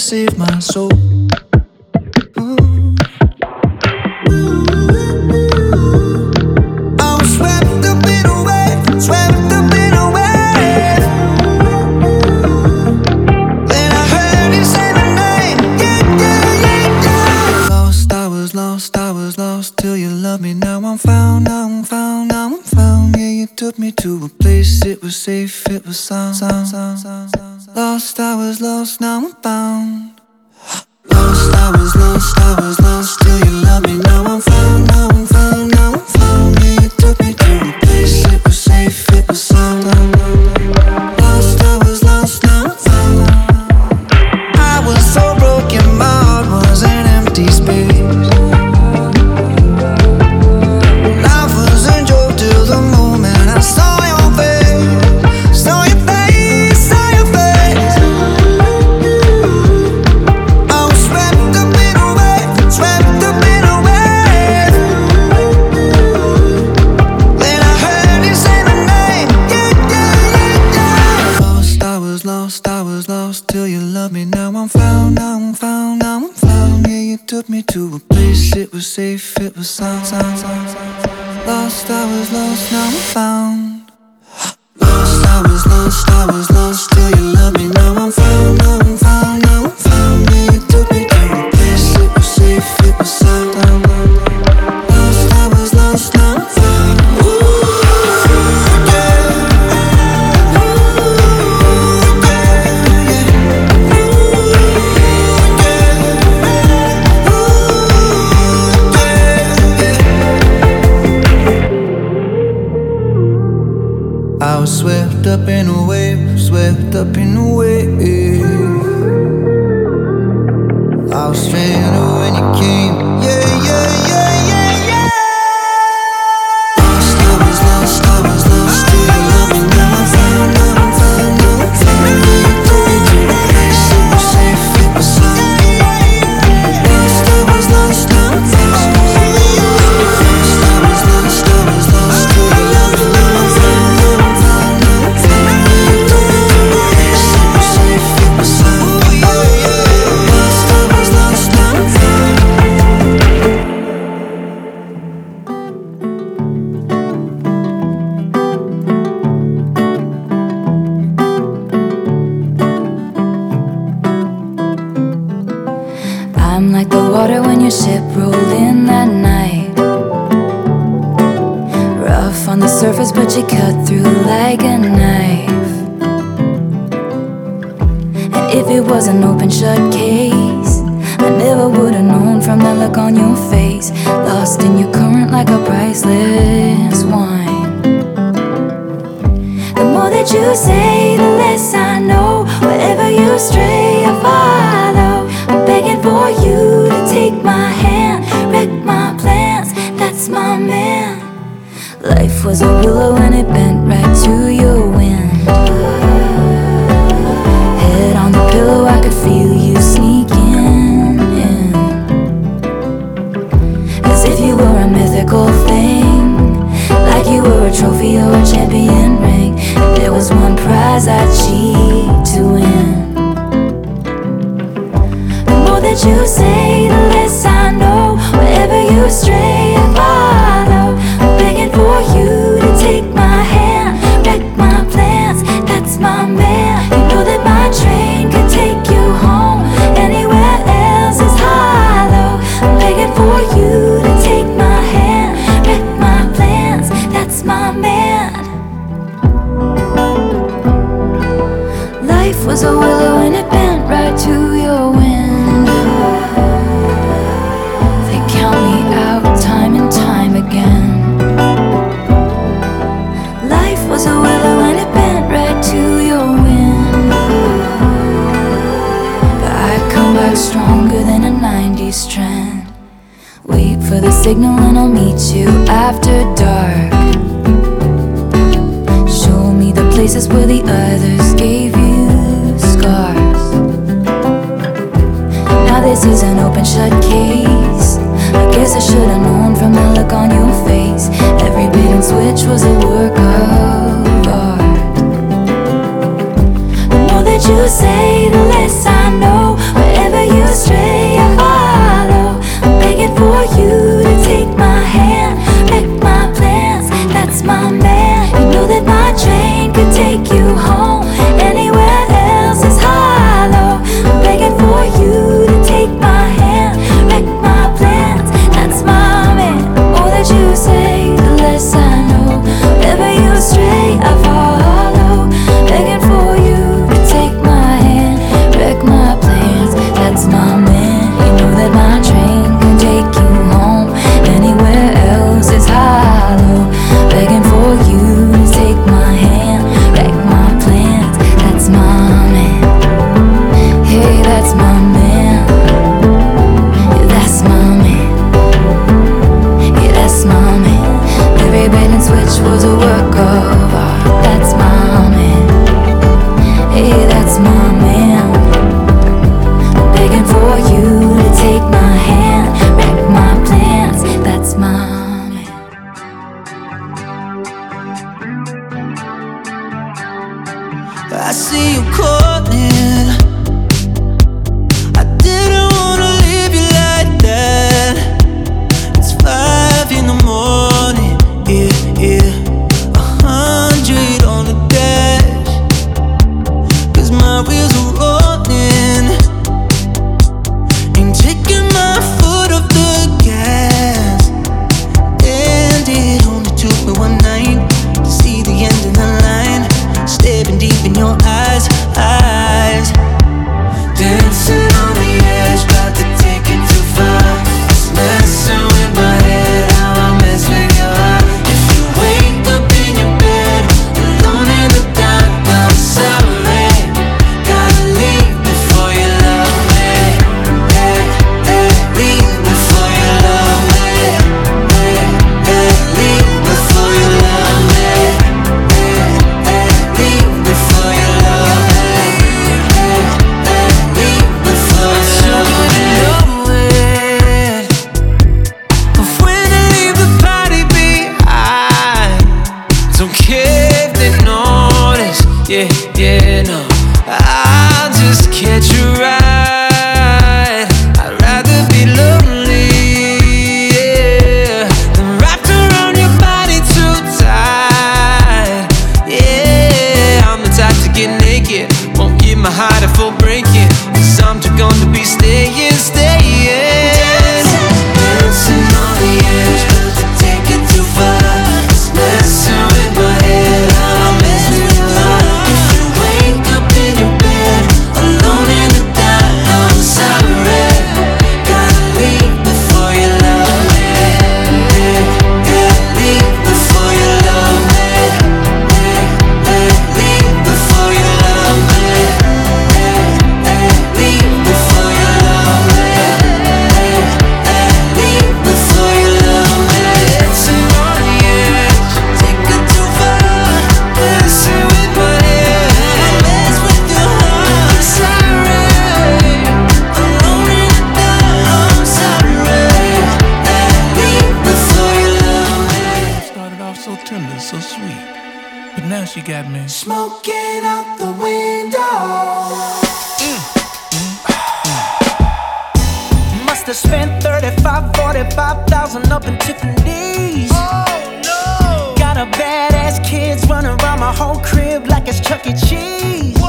save my soul. and shut case. I never would've known from that look on your face. Lost in your current like a priceless wine. The more that you say, the less I know. Wherever you stray, I follow. I'm begging for you to take my hand, wreck my plans. That's my man. Life was a willow and it bent right to you. trophy or a champion ring. There was one prize I cheat to win. The more that you say. to spend 35, 45,000 up in Tiffany's. Oh no! Got a badass kids running around my whole crib like it's Chuck E. Cheese.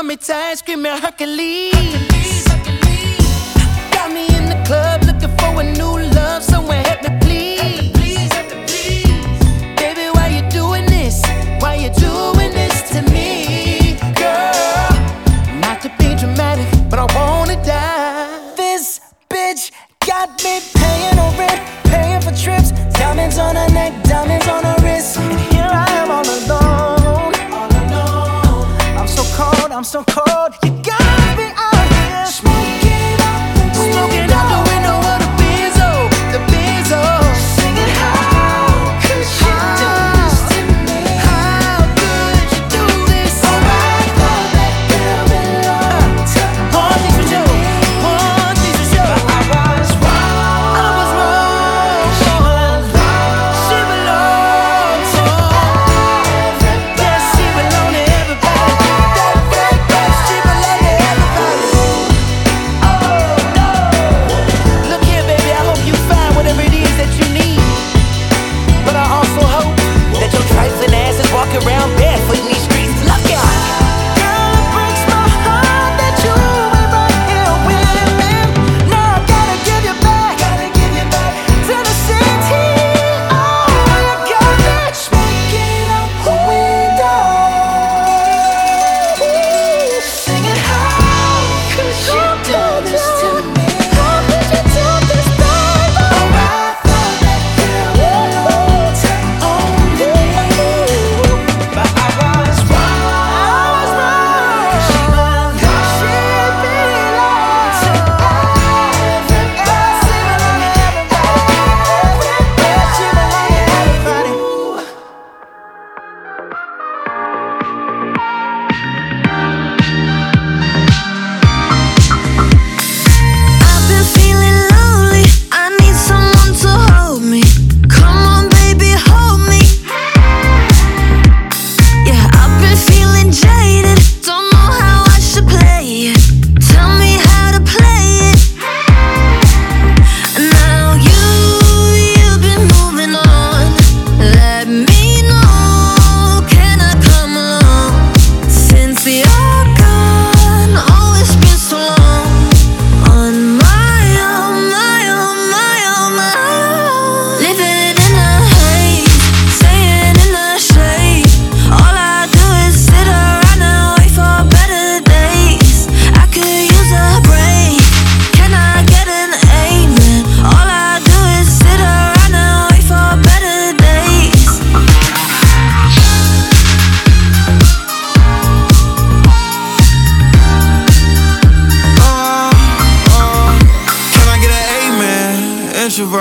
Tummy tight, screaming Hercules. I'm so cold.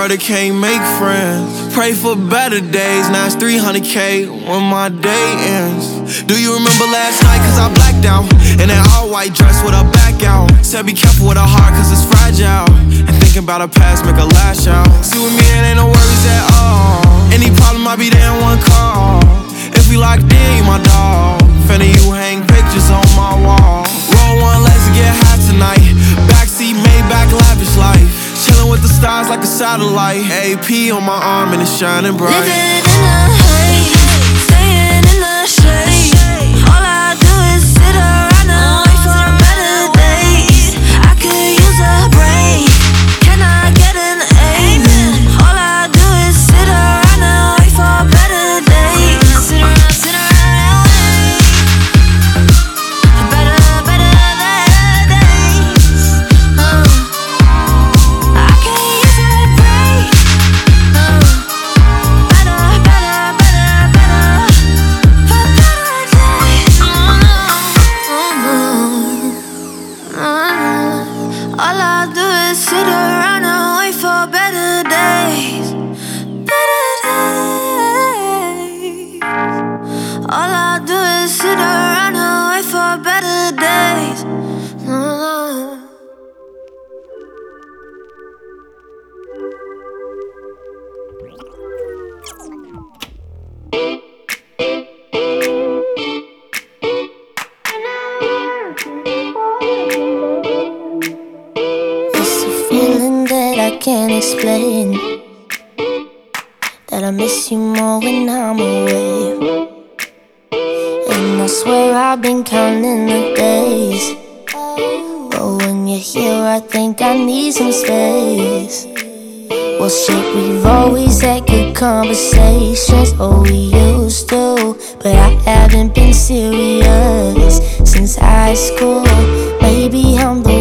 murder can't make friends. Pray for better days, now it's 300k when my day ends. Do you remember last night? Cause I blacked out. In an all white dress with a back out. Said be careful with a heart cause it's fragile. And thinking about a past make a lash out. See with me, it ain't no worries at all. Any problem, I be there in one call. If we locked in, you my dog. Finna you hang pictures on my wall. Roll one, let's get high tonight. Backseat, made back lavish life. With the stars like a satellite. AP on my arm and it's shining bright. better days. It's a feeling that I can't explain. That I miss you more when I'm away. some space. Well, shit, we've always had good conversations. Oh, we used to, but I haven't been serious since high school. Maybe I'm the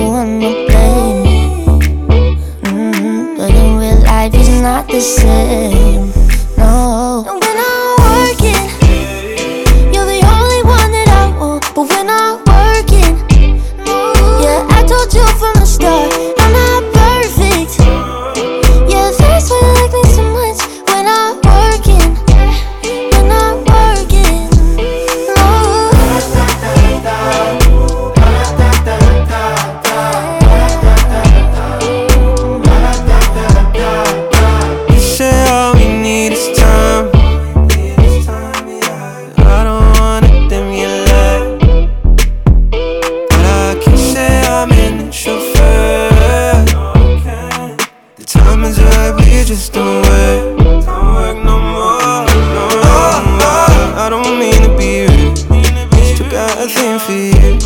diamonds are we just don't work. Don't work no more. No, oh, no. I don't mean to be rude. Still got a thing for you.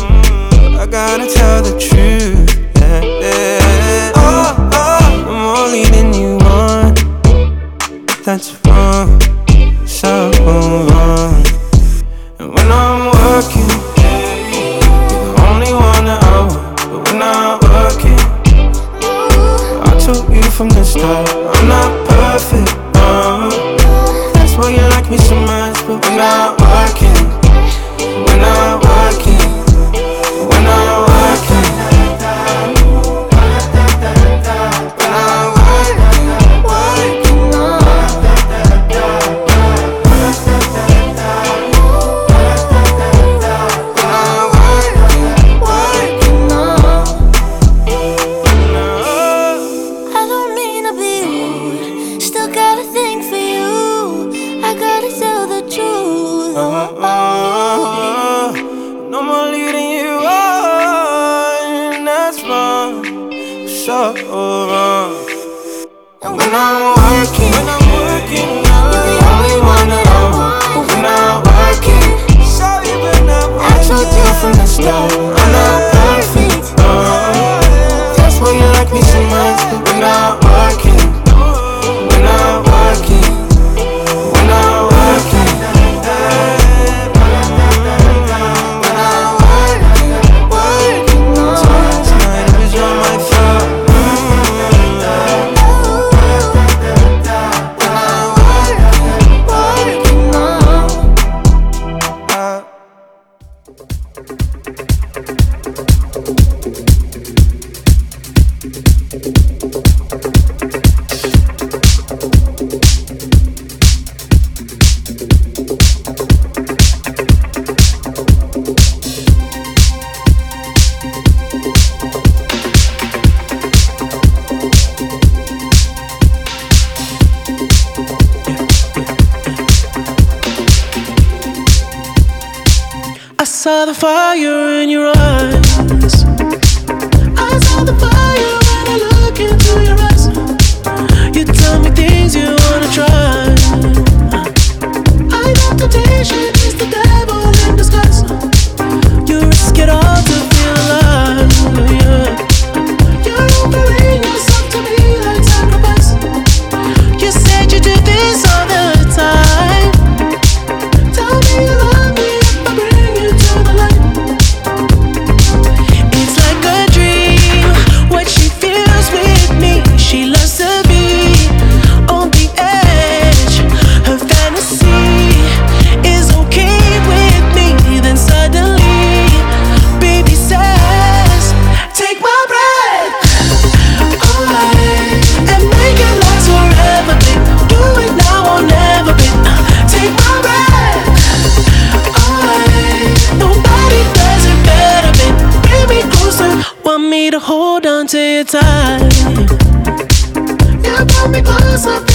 I gotta tell the truth. fire in your eyes. I saw the fire. time. You pull me closer.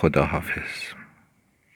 خداحافظ.